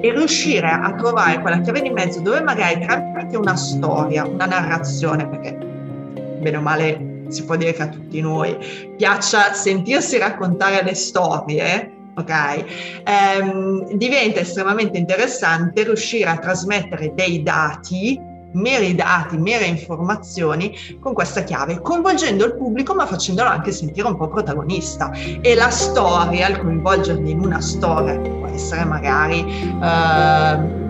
e riuscire a trovare quella chiave di mezzo dove magari tramite una storia, una narrazione, perché bene o male si può dire che a tutti noi piaccia sentirsi raccontare le storie, ok? Ehm, diventa estremamente interessante riuscire a trasmettere dei dati meri dati, mere informazioni con questa chiave, coinvolgendo il pubblico ma facendolo anche sentire un po' protagonista. E la storia, il coinvolgerli in una storia, essere magari... Eh,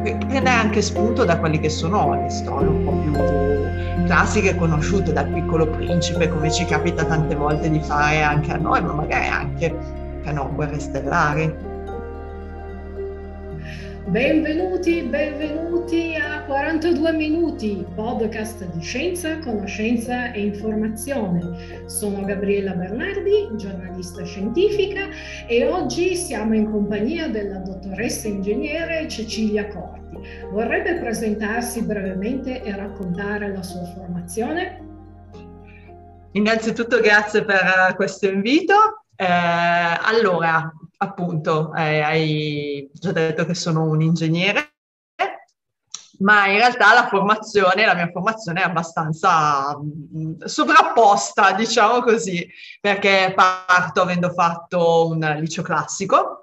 prendere anche spunto da quelle che sono le storie un po' più classiche conosciute dal piccolo principe, come ci capita tante volte di fare anche a noi, ma magari anche, che no, guerre stellari. Benvenuti, benvenuti a 42 minuti, podcast di scienza, conoscenza e informazione. Sono Gabriella Bernardi, giornalista scientifica e oggi siamo in compagnia della dottoressa ingegnere Cecilia Corti. Vorrebbe presentarsi brevemente e raccontare la sua formazione? Innanzitutto grazie per questo invito. Eh, allora, appunto, eh, hai già detto che sono un ingegnere, ma in realtà la formazione, la mia formazione è abbastanza mm, sovrapposta, diciamo così, perché parto avendo fatto un liceo classico,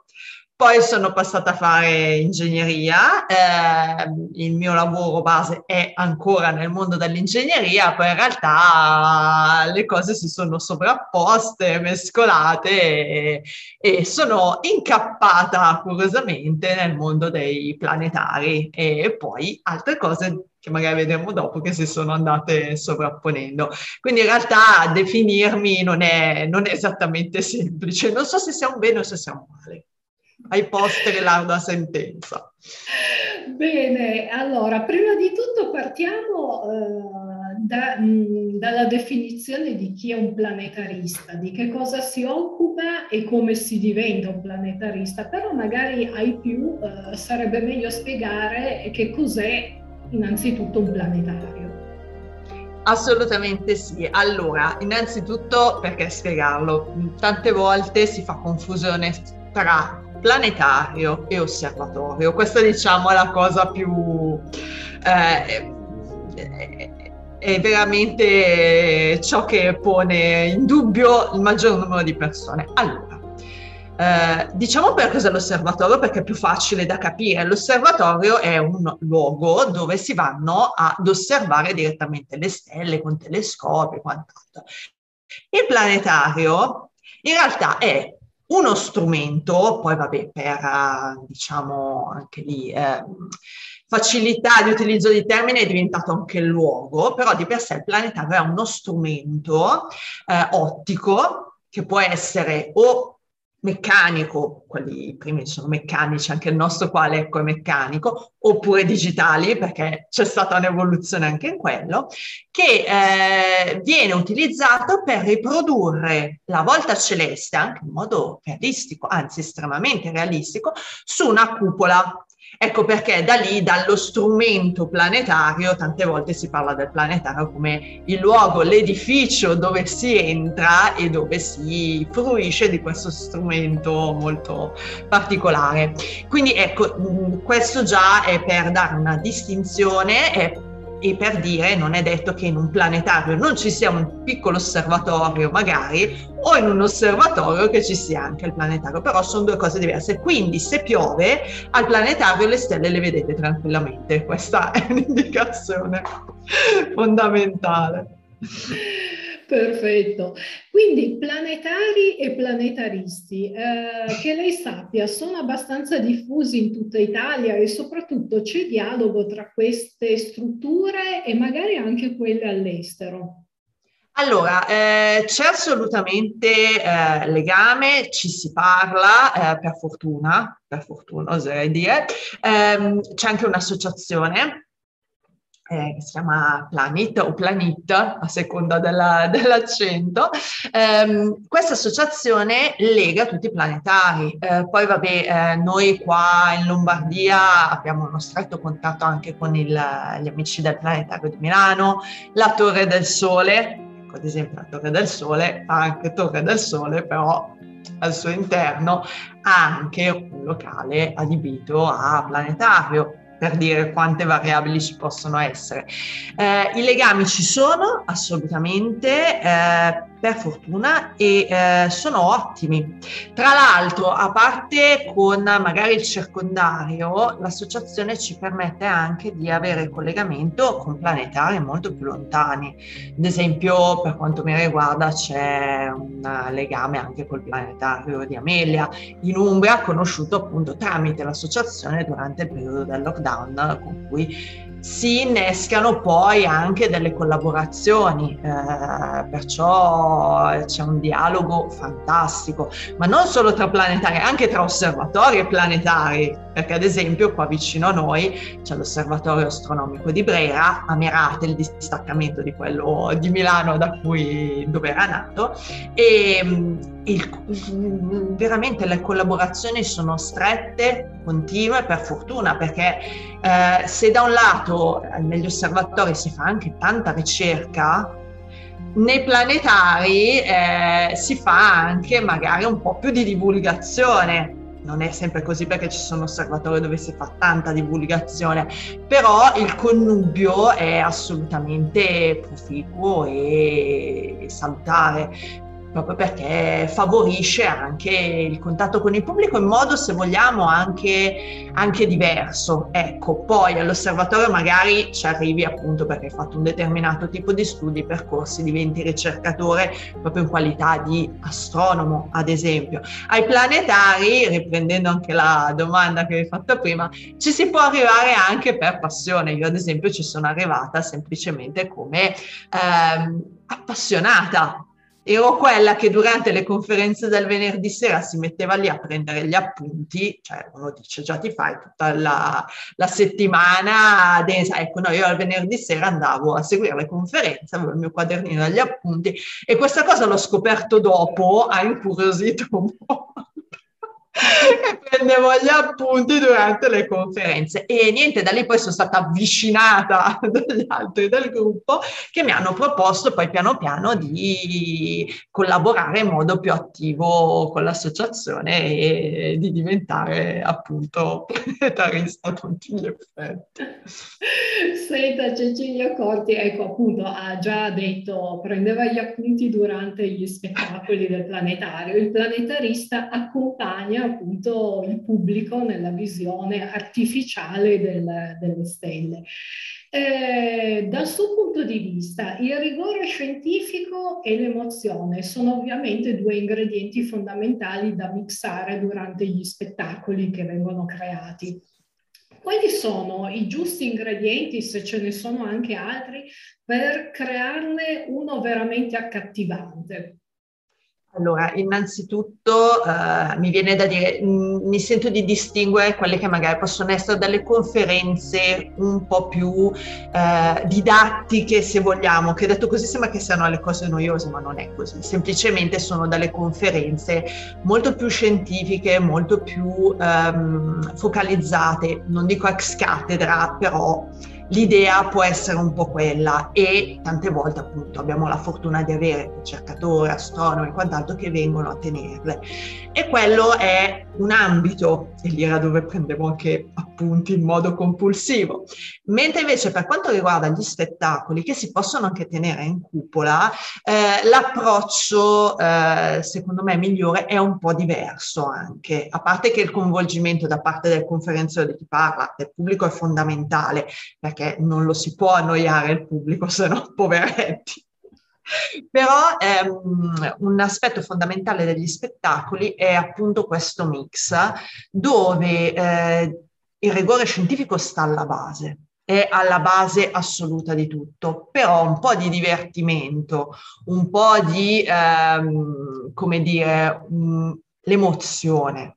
poi sono passata a fare ingegneria, eh, il mio lavoro base è ancora nel mondo dell'ingegneria, poi in realtà le cose si sono sovrapposte, mescolate e, e sono incappata curiosamente nel mondo dei planetari. E poi altre cose che magari vedremo dopo che si sono andate sovrapponendo. Quindi in realtà definirmi non è, non è esattamente semplice, non so se sia un bene o se sia un male ai posteri l'ardua sentenza. Bene, allora, prima di tutto partiamo uh, da, mh, dalla definizione di chi è un planetarista, di che cosa si occupa e come si diventa un planetarista, però magari ai più uh, sarebbe meglio spiegare che cos'è innanzitutto un planetario. Assolutamente sì. Allora, innanzitutto perché spiegarlo? Tante volte si fa confusione tra planetario e osservatorio. Questa diciamo è la cosa più... Eh, è veramente ciò che pone in dubbio il maggior numero di persone. Allora, eh, diciamo per cos'è l'osservatorio perché è più facile da capire. L'osservatorio è un luogo dove si vanno ad osservare direttamente le stelle con telescopi e quant'altro. Il planetario in realtà è uno strumento, poi vabbè, per diciamo anche lì eh, facilità di utilizzo di termini è diventato anche il luogo, però di per sé il planetario è uno strumento eh, ottico che può essere o meccanico, quelli primi sono meccanici, anche il nostro qua ecco è meccanico, oppure digitali, perché c'è stata un'evoluzione anche in quello, che eh, viene utilizzato per riprodurre la volta celeste, anche in modo realistico, anzi estremamente realistico, su una cupola Ecco perché da lì, dallo strumento planetario, tante volte si parla del planetario come il luogo, l'edificio dove si entra e dove si fruisce di questo strumento molto particolare. Quindi ecco, questo già è per dare una distinzione, è e per dire, non è detto che in un planetario non ci sia un piccolo osservatorio magari, o in un osservatorio che ci sia anche il planetario, però sono due cose diverse. Quindi se piove al planetario le stelle le vedete tranquillamente, questa è un'indicazione fondamentale. Perfetto. Quindi planetari e planetaristi, eh, che lei sappia, sono abbastanza diffusi in tutta Italia e soprattutto c'è dialogo tra queste strutture e magari anche quelle all'estero. Allora, eh, c'è assolutamente eh, legame, ci si parla, eh, per fortuna, per fortuna oserei dire, ehm, c'è anche un'associazione eh, che si chiama Planet o Planit, a seconda della, dell'accento. Eh, questa associazione lega tutti i planetari. Eh, poi vabbè, eh, noi qua in Lombardia abbiamo uno stretto contatto anche con il, gli amici del Planetario di Milano, la Torre del Sole, ecco ad esempio la Torre del Sole anche Torre del Sole, però al suo interno anche un locale adibito a planetario per dire quante variabili ci possono essere. Eh, I legami ci sono assolutamente, eh, per fortuna, e eh, sono ottimi. Tra l'altro, a parte con magari il circondario, l'associazione ci permette anche di avere collegamento con planetari molto più lontani. Ad esempio, per quanto mi riguarda, c'è un legame anche col planetario di Amelia in Umbria, conosciuto appunto tramite l'associazione durante il periodo del lockdown, con cui si innescano poi anche delle collaborazioni, eh, perciò c'è un dialogo fantastico, ma non solo tra planetari, anche tra osservatori e planetari, perché ad esempio qua vicino a noi c'è l'osservatorio astronomico di Brera, a Merate, il distaccamento di quello di Milano da cui, dove era nato, e il, veramente le collaborazioni sono strette, continue, per fortuna, perché eh, se da un lato eh, negli osservatori si fa anche tanta ricerca, nei planetari eh, si fa anche magari un po' più di divulgazione. Non è sempre così perché ci sono osservatori dove si fa tanta divulgazione, però il connubio è assolutamente proficuo e salutare proprio perché favorisce anche il contatto con il pubblico in modo, se vogliamo, anche, anche diverso. Ecco, poi all'osservatorio magari ci arrivi appunto perché hai fatto un determinato tipo di studi, percorsi, diventi ricercatore proprio in qualità di astronomo, ad esempio. Ai planetari, riprendendo anche la domanda che hai fatto prima, ci si può arrivare anche per passione. Io ad esempio ci sono arrivata semplicemente come ehm, appassionata ero quella che durante le conferenze del venerdì sera si metteva lì a prendere gli appunti, cioè uno dice già ti fai tutta la, la settimana densa, ecco no, io al venerdì sera andavo a seguire le conferenze, avevo il mio quadernino degli appunti e questa cosa l'ho scoperto dopo, ha incuriosito un po' e prendevo gli appunti durante le conferenze e niente, da lì poi sono stata avvicinata dagli altri del gruppo che mi hanno proposto poi piano piano di collaborare in modo più attivo con l'associazione e di diventare appunto planetarista a tutti gli effetti. Senta Cecilia Corti, ecco appunto ha già detto prendeva gli appunti durante gli spettacoli del planetario, il planetarista accompagna appunto il pubblico nella visione artificiale del, delle stelle. Eh, dal suo punto di vista, il rigore scientifico e l'emozione sono ovviamente due ingredienti fondamentali da mixare durante gli spettacoli che vengono creati. Quali sono i giusti ingredienti, se ce ne sono anche altri, per crearne uno veramente accattivante? Allora, innanzitutto eh, mi viene da dire, mh, mm, mi sento di distinguere quelle che magari possono essere delle conferenze un po' più eh, didattiche, se vogliamo, che detto così sembra che siano le cose noiose, ma non è così. Semplicemente sono delle conferenze molto più scientifiche, molto più ehm, focalizzate, non dico ex cattedra, però l'idea può essere un po' quella e tante volte appunto abbiamo la fortuna di avere ricercatori, astronomi e quant'altro che vengono a tenerle e quello è un ambito e lì era dove prendevo anche appunti in modo compulsivo. Mentre invece per quanto riguarda gli spettacoli che si possono anche tenere in cupola, eh, l'approccio eh, secondo me migliore è un po' diverso anche, a parte che il coinvolgimento da parte del conferenziere di chi parla, del pubblico è fondamentale, perché non lo si può annoiare il pubblico, se no poveretti. Però ehm, un aspetto fondamentale degli spettacoli è appunto questo mix dove eh, il rigore scientifico sta alla base, è alla base assoluta di tutto, però un po' di divertimento, un po' di, ehm, come dire, mh, l'emozione,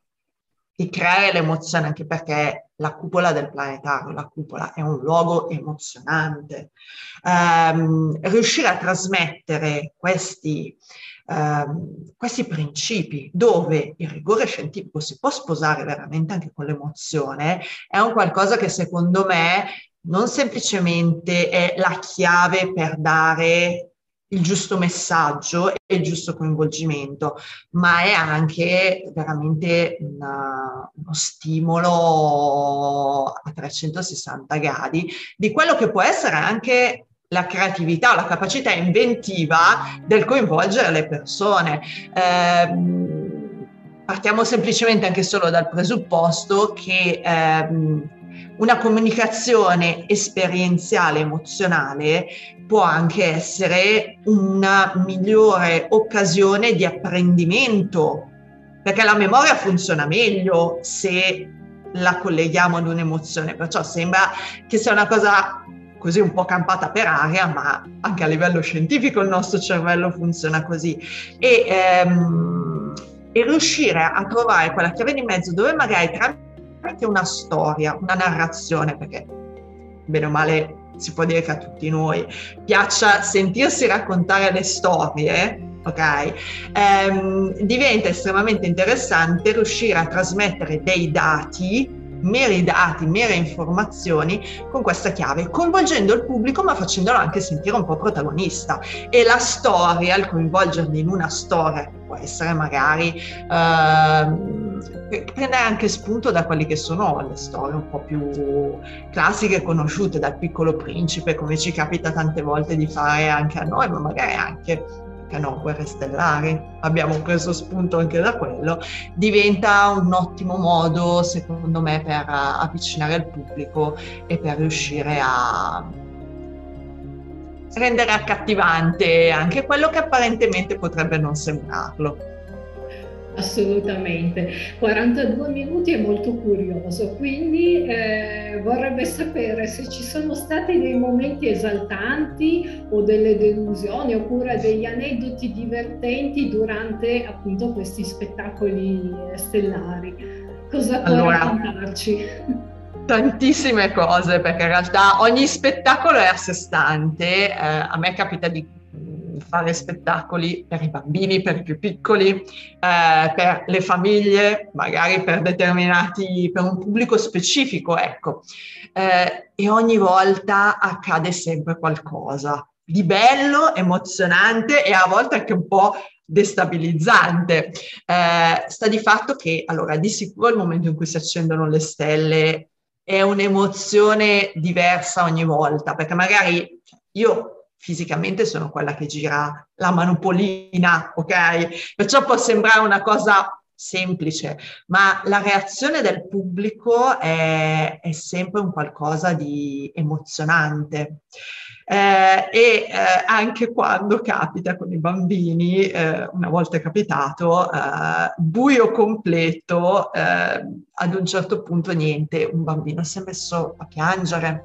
di creare l'emozione anche perché la cupola del planetario, la cupola è un luogo emozionante. Um, riuscire a trasmettere questi, um, questi principi dove il rigore scientifico si può sposare veramente anche con l'emozione è un qualcosa che secondo me non semplicemente è la chiave per dare il giusto messaggio e il giusto coinvolgimento, ma è anche veramente una, uno stimolo a 360 gradi di quello che può essere anche la creatività, la capacità inventiva del coinvolgere le persone. Eh, partiamo semplicemente anche solo dal presupposto che eh, una comunicazione esperienziale, emozionale, può anche essere una migliore occasione di apprendimento, perché la memoria funziona meglio se la colleghiamo ad un'emozione, perciò sembra che sia una cosa così un po' campata per aria, ma anche a livello scientifico il nostro cervello funziona così. E, ehm, e riuscire a trovare quella chiave di mezzo dove magari tramite una storia, una narrazione, perché bene o male si può dire che a tutti noi piaccia sentirsi raccontare le storie, ok? Ehm, diventa estremamente interessante riuscire a trasmettere dei dati mere dati, mere informazioni con questa chiave, coinvolgendo il pubblico ma facendolo anche sentire un po' protagonista. E la storia, il coinvolgerli in una storia, può essere magari eh, prendere anche spunto da quelle che sono le storie un po' più classiche e conosciute, dal piccolo principe, come ci capita tante volte di fare anche a noi, ma magari anche che no, Guerre Stellari, abbiamo preso spunto anche da quello, diventa un ottimo modo, secondo me, per avvicinare il pubblico e per riuscire a rendere accattivante anche quello che apparentemente potrebbe non sembrarlo. Assolutamente, 42 minuti è molto curioso, quindi eh, vorrebbe sapere se ci sono stati dei momenti esaltanti o delle delusioni oppure degli aneddoti divertenti durante appunto questi spettacoli stellari. Cosa può allora, raccontarci? Tantissime cose, perché in realtà ogni spettacolo è a sé stante. Eh, a me capita di fare spettacoli per i bambini, per i più piccoli, eh, per le famiglie, magari per determinati, per un pubblico specifico, ecco. Eh, e ogni volta accade sempre qualcosa di bello, emozionante e a volte anche un po' destabilizzante. Eh, sta di fatto che, allora, di sicuro il momento in cui si accendono le stelle è un'emozione diversa ogni volta, perché magari io fisicamente sono quella che gira la manopolina, ok? Perciò può sembrare una cosa semplice, ma la reazione del pubblico è, è sempre un qualcosa di emozionante eh, e eh, anche quando capita con i bambini, eh, una volta è capitato, eh, buio completo, eh, ad un certo punto niente, un bambino si è messo a piangere,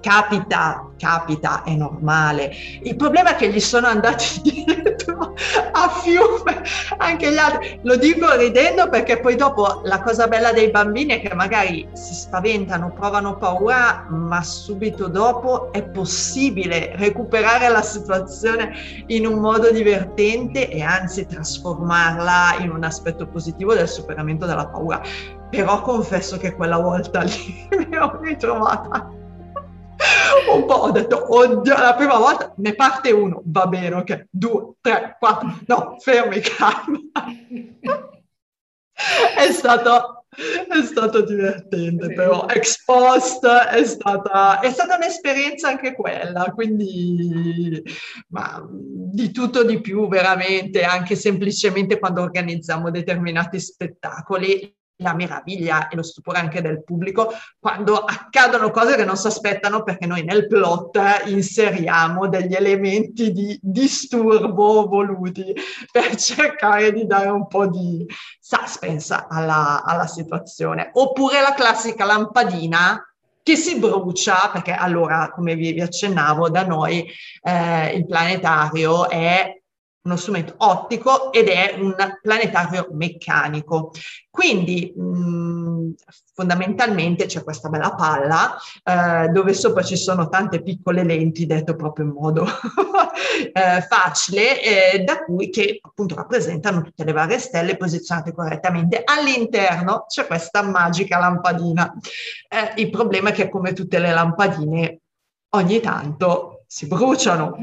capita, capita, è normale. Il problema è che gli sono andati dietro a fiume anche gli altri. Lo dico ridendo perché poi dopo la cosa bella dei bambini è che magari si spaventano, provano paura, ma subito dopo è possibile recuperare la situazione in un modo divertente e anzi trasformarla in un aspetto positivo del superamento della paura. Però confesso che quella volta lì mi ho ritrovata un po' ho detto oddio la prima volta. Ne parte uno. Va bene ok. Due tre quattro. No fermi calma. È stato è stato divertente, però ex post è stata, è stata un'esperienza anche quella, quindi ma, di tutto di più veramente, anche semplicemente quando organizziamo determinati spettacoli la meraviglia e lo stupore anche del pubblico quando accadono cose che non si aspettano perché noi nel plot inseriamo degli elementi di disturbo voluti per cercare di dare un po' di suspense alla, alla situazione. Oppure la classica lampadina che si brucia, perché allora, come vi, vi accennavo, da noi eh, il planetario è uno strumento ottico ed è un planetario meccanico. Quindi mh, fondamentalmente c'è questa bella palla eh, dove sopra ci sono tante piccole lenti, detto proprio in modo eh, facile, eh, da cui che appunto rappresentano tutte le varie stelle posizionate correttamente. All'interno c'è questa magica lampadina. Eh, il problema è che come tutte le lampadine ogni tanto si bruciano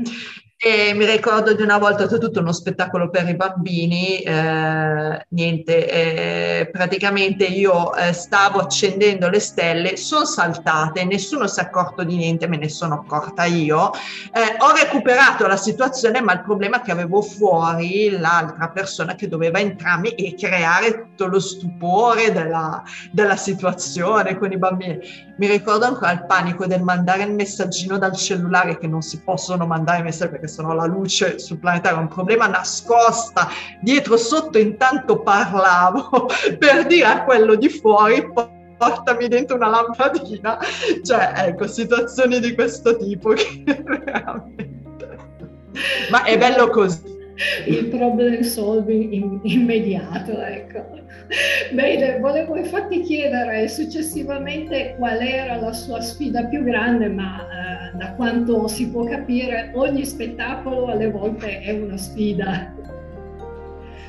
E mi ricordo di una volta tutto uno spettacolo per i bambini, eh, niente, eh, praticamente io eh, stavo accendendo le stelle, sono saltate, nessuno si è accorto di niente, me ne sono accorta io. Eh, ho recuperato la situazione, ma il problema è che avevo fuori l'altra persona che doveva entrarmi e creare tutto lo stupore della, della situazione con i bambini. Mi ricordo ancora il panico del mandare il messaggino dal cellulare che non si possono mandare messaggi perché sennò la luce sul planetario è un problema nascosta. Dietro sotto intanto parlavo per dire a quello di fuori portami dentro una lampadina. Cioè ecco situazioni di questo tipo che veramente. Ma è bello così. Il problem solving immediato ecco Bene, volevo infatti chiedere successivamente qual era la sua sfida più grande, ma eh, da quanto si può capire ogni spettacolo alle volte è una sfida.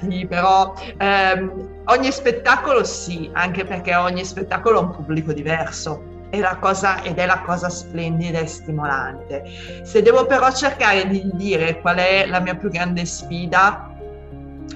Sì, però ehm, ogni spettacolo sì, anche perché ogni spettacolo ha un pubblico diverso. È cosa, ed è la cosa splendida e stimolante. Se devo però cercare di dire qual è la mia più grande sfida,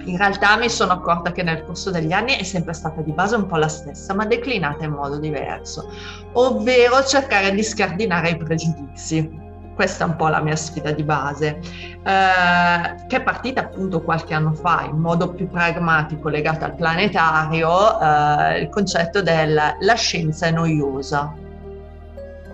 in realtà mi sono accorta che nel corso degli anni è sempre stata di base un po' la stessa, ma declinata in modo diverso, ovvero cercare di scardinare i pregiudizi. Questa è un po' la mia sfida di base, eh, che è partita appunto qualche anno fa in modo più pragmatico legato al planetario, eh, il concetto della scienza è noiosa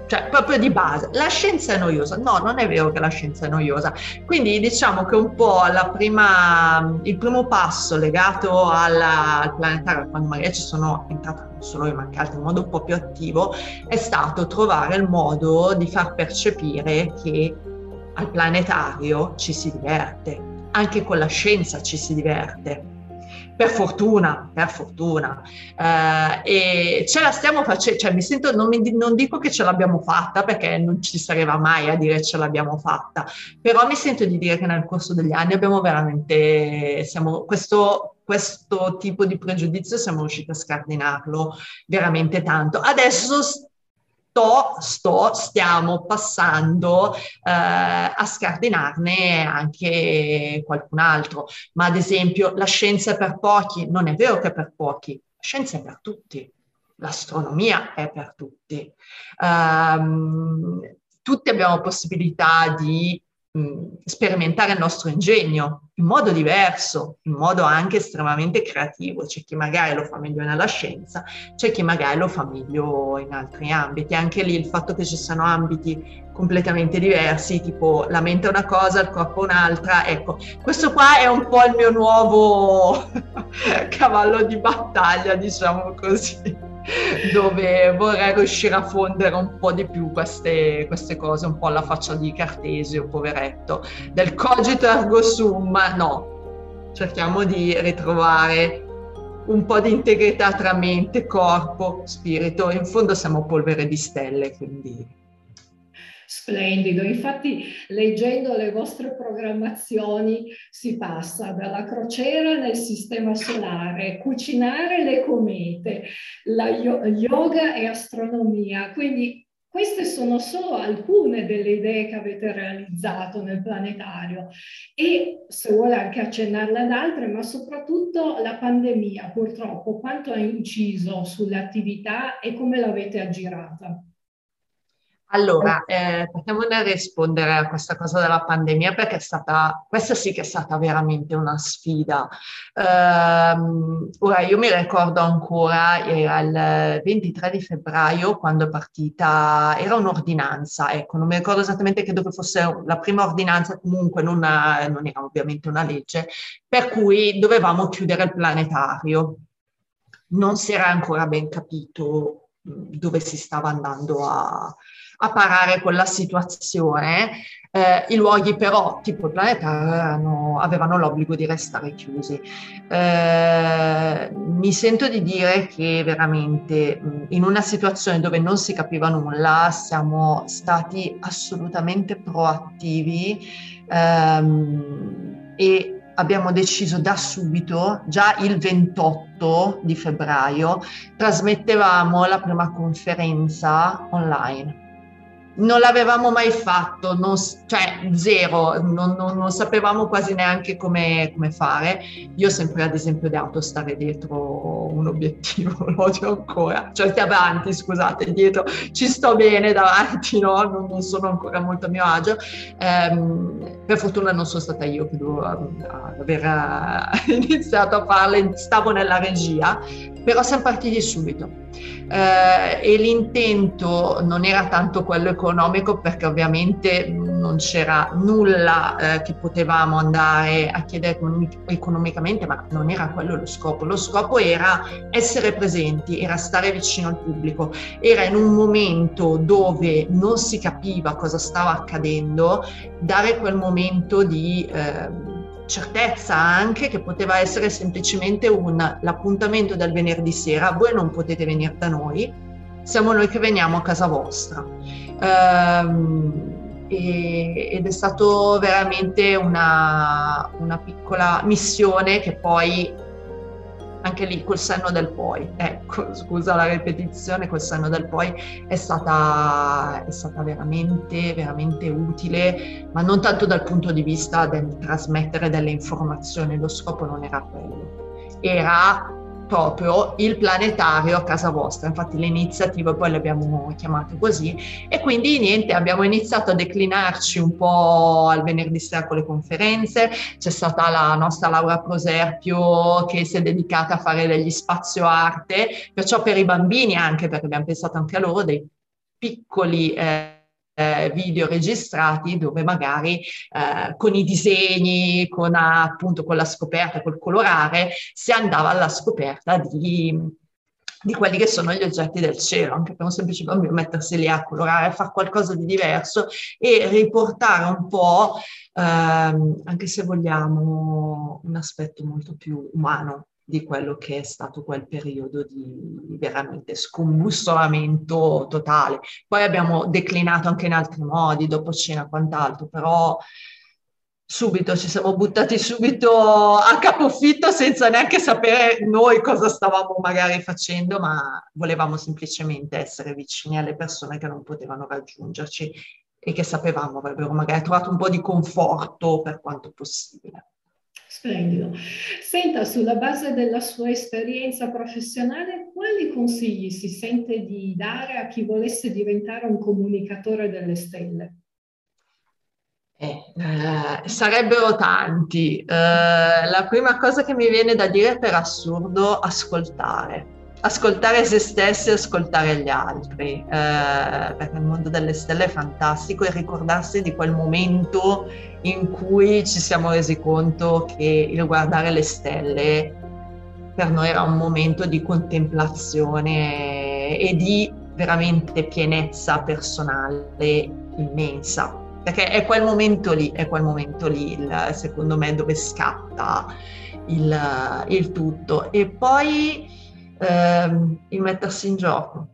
cioè proprio di base. La scienza è noiosa? No, non è vero che la scienza è noiosa. Quindi diciamo che un po' prima, il primo passo legato alla, al planetario, quando magari ci sono entrata non solo io ma anche altri in modo un po' più attivo, è stato trovare il modo di far percepire che al planetario ci si diverte, anche con la scienza ci si diverte per fortuna, per fortuna. Eh, e ce la stiamo facendo, cioè mi sento, non, mi, non, dico che ce l'abbiamo fatta perché non ci arriva mai a dire ce l'abbiamo fatta, però mi sento di dire che nel corso degli anni abbiamo veramente, siamo, questo, questo tipo di pregiudizio siamo riusciti a scardinarlo veramente tanto. Adesso sto, sto, stiamo passando eh, a scardinarne anche qualcun altro. Ma ad esempio la scienza è per pochi, non è vero che è per pochi, la scienza è per tutti, l'astronomia è per tutti. Um, tutti abbiamo possibilità di sperimentare il nostro ingegno in modo diverso, in modo anche estremamente creativo. C'è chi magari lo fa meglio nella scienza, c'è chi magari lo fa meglio in altri ambiti. Anche lì il fatto che ci siano ambiti completamente diversi, tipo la mente è una cosa, il corpo un'altra. Ecco, questo qua è un po' il mio nuovo cavallo di battaglia, diciamo così dove vorrei riuscire a fondere un po' di più queste, queste cose, un po' alla faccia di Cartesio, poveretto, del cogito ergo sum, no, cerchiamo di ritrovare un po' di integrità tra mente, corpo, spirito, in fondo siamo polvere di stelle, quindi Splendido, infatti leggendo le vostre programmazioni si passa dalla crociera nel sistema solare, cucinare le comete, la yoga e astronomia, quindi queste sono solo alcune delle idee che avete realizzato nel planetario. E se vuole anche accennarle ad altre, ma soprattutto la pandemia purtroppo quanto ha inciso sulle attività e come l'avete aggirata. Allora, eh, partiamo da rispondere a questa cosa della pandemia perché è stata, questa sì che è stata veramente una sfida. Um, ora, io mi ricordo ancora, era il 23 di febbraio quando è partita, era un'ordinanza, ecco, non mi ricordo esattamente che dove fosse la prima ordinanza, comunque non, non era ovviamente una legge, per cui dovevamo chiudere il planetario. Non si era ancora ben capito dove si stava andando a, a parare con la situazione. Eh, I luoghi però, tipo il planetario, avevano l'obbligo di restare chiusi. Eh, mi sento di dire che veramente in una situazione dove non si capiva nulla siamo stati assolutamente proattivi ehm, e abbiamo deciso da subito, già il 28 di febbraio, trasmettevamo la prima conferenza online non l'avevamo mai fatto, non, cioè zero, non, non, non, sapevamo quasi neanche come, come, fare. Io sempre ad esempio odiato stare dietro un obiettivo, lo odio ancora, cioè davanti, scusate, dietro ci sto bene, davanti no, non, sono ancora molto a mio agio. Eh, per fortuna non sono stata io che devo aver iniziato a farle, stavo nella regia, però siamo partiti subito. Eh, e l'intento non era tanto quello economico perché ovviamente non c'era nulla eh, che potevamo andare a chiedere economicamente, ma non era quello lo scopo. Lo scopo era essere presenti, era stare vicino al pubblico, era in un momento dove non si capiva cosa stava accadendo, dare quel momento di... Eh, certezza anche che poteva essere semplicemente un, l'appuntamento del venerdì sera, voi non potete venire da noi, siamo noi che veniamo a casa vostra. Um, e, ed è stato veramente una, una piccola missione che poi anche lì col senno del poi, ecco, scusa la ripetizione, col senno del poi è stata, è stata veramente, veramente utile, ma non tanto dal punto di vista del trasmettere delle informazioni, lo scopo non era quello, era proprio il planetario a casa vostra, infatti le iniziative poi le abbiamo chiamate così. E quindi niente, abbiamo iniziato a declinarci un po' al venerdì sera con le conferenze, c'è stata la nostra Laura Proserpio che si è dedicata a fare degli spazio arte, perciò per i bambini anche, perché abbiamo pensato anche a loro, dei piccoli... Eh, eh, video registrati dove magari eh, con i disegni, con appunto con la scoperta, col colorare, si andava alla scoperta di, di quelli che sono gli oggetti del cielo, anche per un semplice bambino mettersi lì a colorare, fare qualcosa di diverso e riportare un po', ehm, anche se vogliamo, un aspetto molto più umano di quello che è stato quel periodo di veramente scombussolamento totale. Poi abbiamo declinato anche in altri modi, dopo cena e quant'altro, però subito ci siamo buttati subito a capofitto senza neanche sapere noi cosa stavamo magari facendo, ma volevamo semplicemente essere vicini alle persone che non potevano raggiungerci e che sapevamo avrebbero magari trovato un po' di conforto per quanto possibile. Splendido. Senta, sulla base della sua esperienza professionale, quali consigli si sente di dare a chi volesse diventare un comunicatore delle stelle? Eh, eh, sarebbero tanti. Eh, la prima cosa che mi viene da dire per assurdo ascoltare ascoltare se stessi e ascoltare gli altri, eh, perché il mondo delle stelle è fantastico e ricordarsi di quel momento in cui ci siamo resi conto che il guardare le stelle per noi era un momento di contemplazione e di veramente pienezza personale immensa. Perché è quel momento lì, è quel momento lì, il, secondo me, dove scatta il, il tutto. E poi ehm, il mettersi in gioco,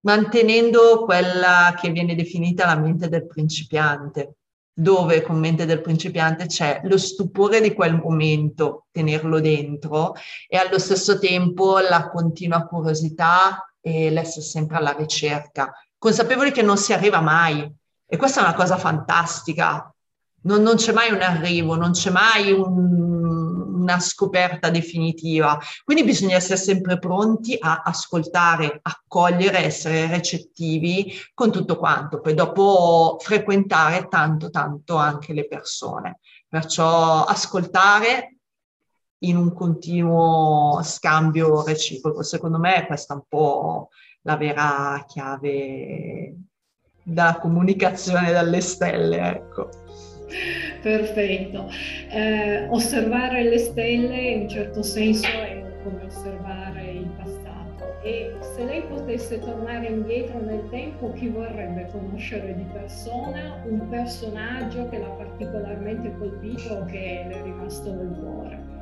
mantenendo quella che viene definita la mente del principiante, dove con mente del principiante c'è lo stupore di quel momento, tenerlo dentro, e allo stesso tempo la continua curiosità e l'essere sempre alla ricerca, consapevoli che non si arriva mai. E questa è una cosa fantastica. Non, non c'è mai un arrivo, non c'è mai un, una scoperta definitiva. Quindi bisogna essere sempre pronti a ascoltare, accogliere, essere recettivi con tutto quanto, poi dopo frequentare tanto tanto anche le persone. Perciò ascoltare in un continuo scambio reciproco. Secondo me questa è un po' la vera chiave da comunicazione dalle stelle, ecco. Perfetto. Eh, osservare le stelle in un certo senso è come osservare il passato e se lei potesse tornare indietro nel tempo, chi vorrebbe conoscere di persona un personaggio che l'ha particolarmente colpito o che le è rimasto nel cuore?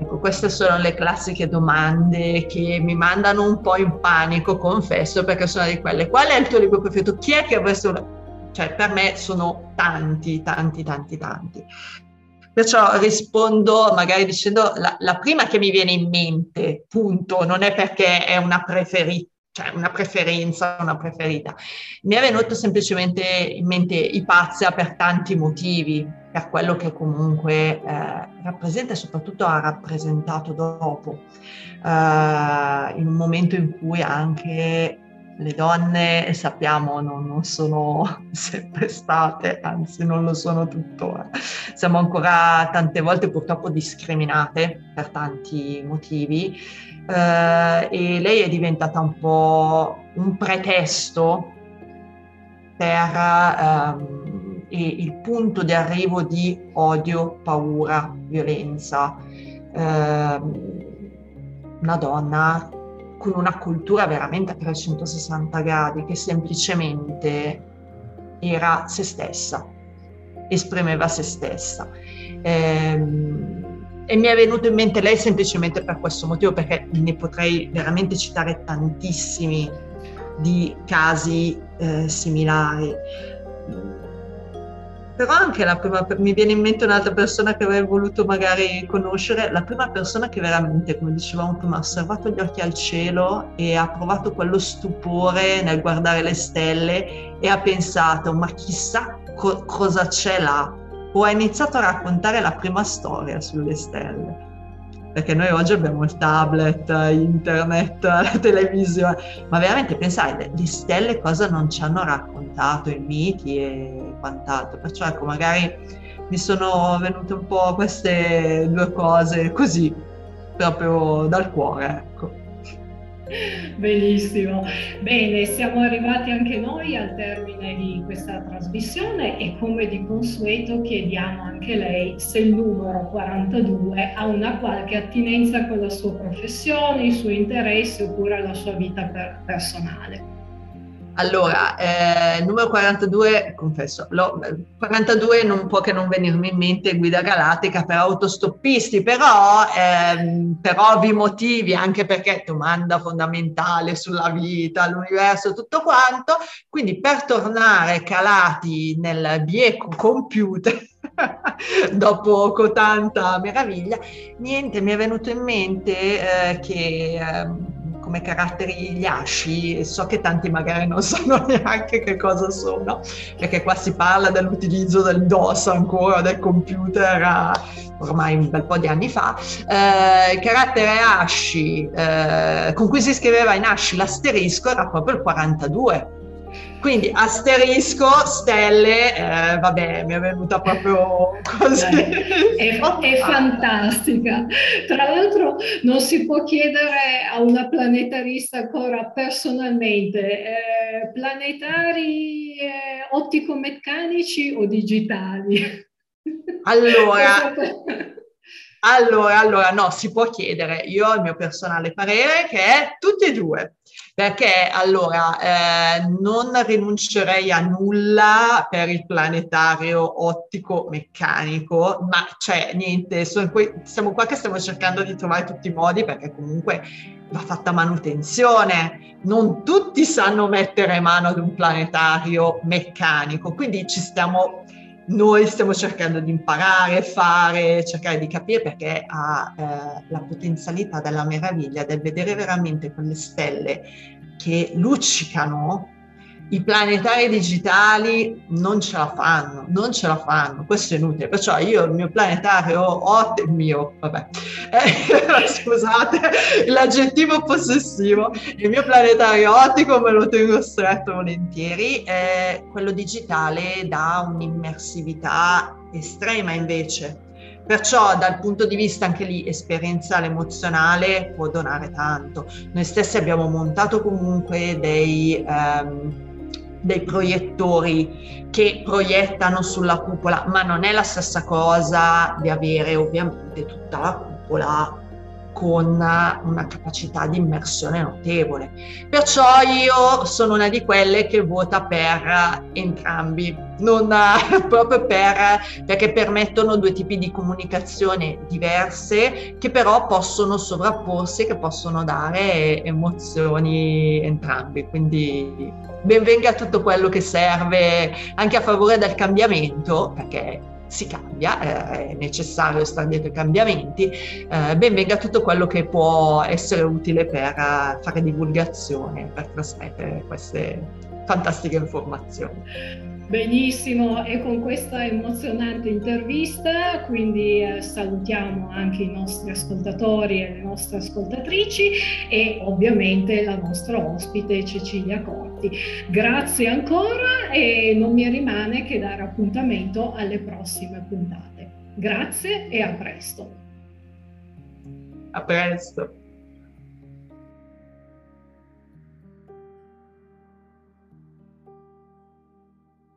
Ecco, queste sono le classiche domande che mi mandano un po' in panico, confesso, perché sono di quelle. Qual è il tuo libro preferito? Chi è che avresti cioè per me sono tanti, tanti, tanti, tanti. Perciò rispondo magari dicendo la, la prima che mi viene in mente, punto, non è perché è una preferita, cioè una preferenza, una preferita. Mi è venuto semplicemente in mente Ipazia per tanti motivi, per quello che comunque eh, rappresenta e soprattutto ha rappresentato dopo, eh, in un momento in cui anche le donne, sappiamo, non, non, sono sempre state, anzi non lo sono tuttora. Siamo ancora tante volte purtroppo discriminate per tanti motivi eh, e lei è diventata un po' un pretesto per ehm, il punto di arrivo di odio, paura, violenza. Eh, una donna con una cultura veramente a 360 gradi che semplicemente era se stessa, esprimeva se stessa. Ehm, e mi è venuto in mente lei semplicemente per questo motivo, perché ne potrei veramente citare tantissimi di casi eh, similari però anche la prima, mi viene in mente un'altra persona che avrei voluto magari conoscere, la prima persona che veramente, come dicevamo prima, ha osservato gli occhi al cielo e ha provato quello stupore nel guardare le stelle e ha pensato, ma chissà co- cosa c'è là, o ha iniziato a raccontare la prima storia sulle stelle perché noi oggi abbiamo il tablet, internet, la televisione, ma veramente pensate, le stelle cosa non ci hanno raccontato, i miti e quant'altro, perciò ecco magari mi sono venute un po' queste due cose così, proprio dal cuore, ecco. Benissimo, bene, siamo arrivati anche noi al termine di questa trasmissione e come di consueto chiediamo anche lei se il numero 42 ha una qualche attinenza con la sua professione, i suoi interessi oppure la sua vita per- personale. Allora, eh, numero 42, confesso, lo, 42 non può che non venirmi in mente guida galattica per autostoppisti, però ehm, per ovvi motivi, anche perché domanda fondamentale sulla vita, l'universo, tutto quanto, quindi per tornare calati nel bieco computer, dopo cotanta meraviglia, niente, mi è venuto in mente eh, che... Eh, come caratteri gli asci, so che tanti magari non sanno neanche che cosa sono, perché qua si parla dell'utilizzo del DOS ancora, del computer ormai un bel po' di anni fa, eh, il carattere asci eh, con cui si scriveva in asci l'asterisco era proprio il 42 quindi asterisco, stelle, eh, vabbè, mi è venuta proprio così. È, è, fantastica. Tra l'altro non si può chiedere a una planetarista ancora personalmente, eh, planetari eh, ottico-meccanici o digitali? Allora, allora, allora, no, si può chiedere. Io ho il mio personale parere che è tutti e due perché allora eh, non rinuncerei a nulla per il planetario ottico meccanico, ma cioè niente, que- siamo qua che stiamo cercando di trovare tutti i modi perché comunque va fatta manutenzione, non tutti sanno mettere mano ad un planetario meccanico, quindi ci stiamo noi stiamo cercando di imparare, fare, cercare di capire perché ha eh, la potenzialità della meraviglia del vedere veramente quelle stelle che luccicano i planetari digitali non ce la fanno, non ce la fanno, questo è inutile. Perciò io il mio planetario 8, il mio, vabbè, eh, scusate l'aggettivo possessivo, il mio planetario ottico me lo tengo stretto volentieri, eh, quello digitale dà un'immersività estrema invece. Perciò dal punto di vista anche lì esperienziale, emozionale, può donare tanto. Noi stessi abbiamo montato comunque dei... Um, dei proiettori che proiettano sulla cupola, ma non è la stessa cosa di avere ovviamente tutta la cupola con una capacità di immersione notevole. Perciò io sono una di quelle che vota per entrambi, non proprio per, perché permettono due tipi di comunicazione diverse che però possono sovrapporsi, che possono dare emozioni entrambi. Quindi benvenga tutto quello che serve anche a favore del cambiamento, perché si cambia, eh, è necessario stare dietro i cambiamenti, eh, ben venga tutto quello che può essere utile per uh, fare divulgazione, per trasmettere queste fantastiche informazioni. Benissimo, e con questa emozionante intervista, quindi eh, salutiamo anche i nostri ascoltatori e le nostre ascoltatrici e ovviamente la nostra ospite Cecilia Corti. Grazie ancora e non mi rimane che dare appuntamento alle prossime puntate. Grazie e a presto. A presto.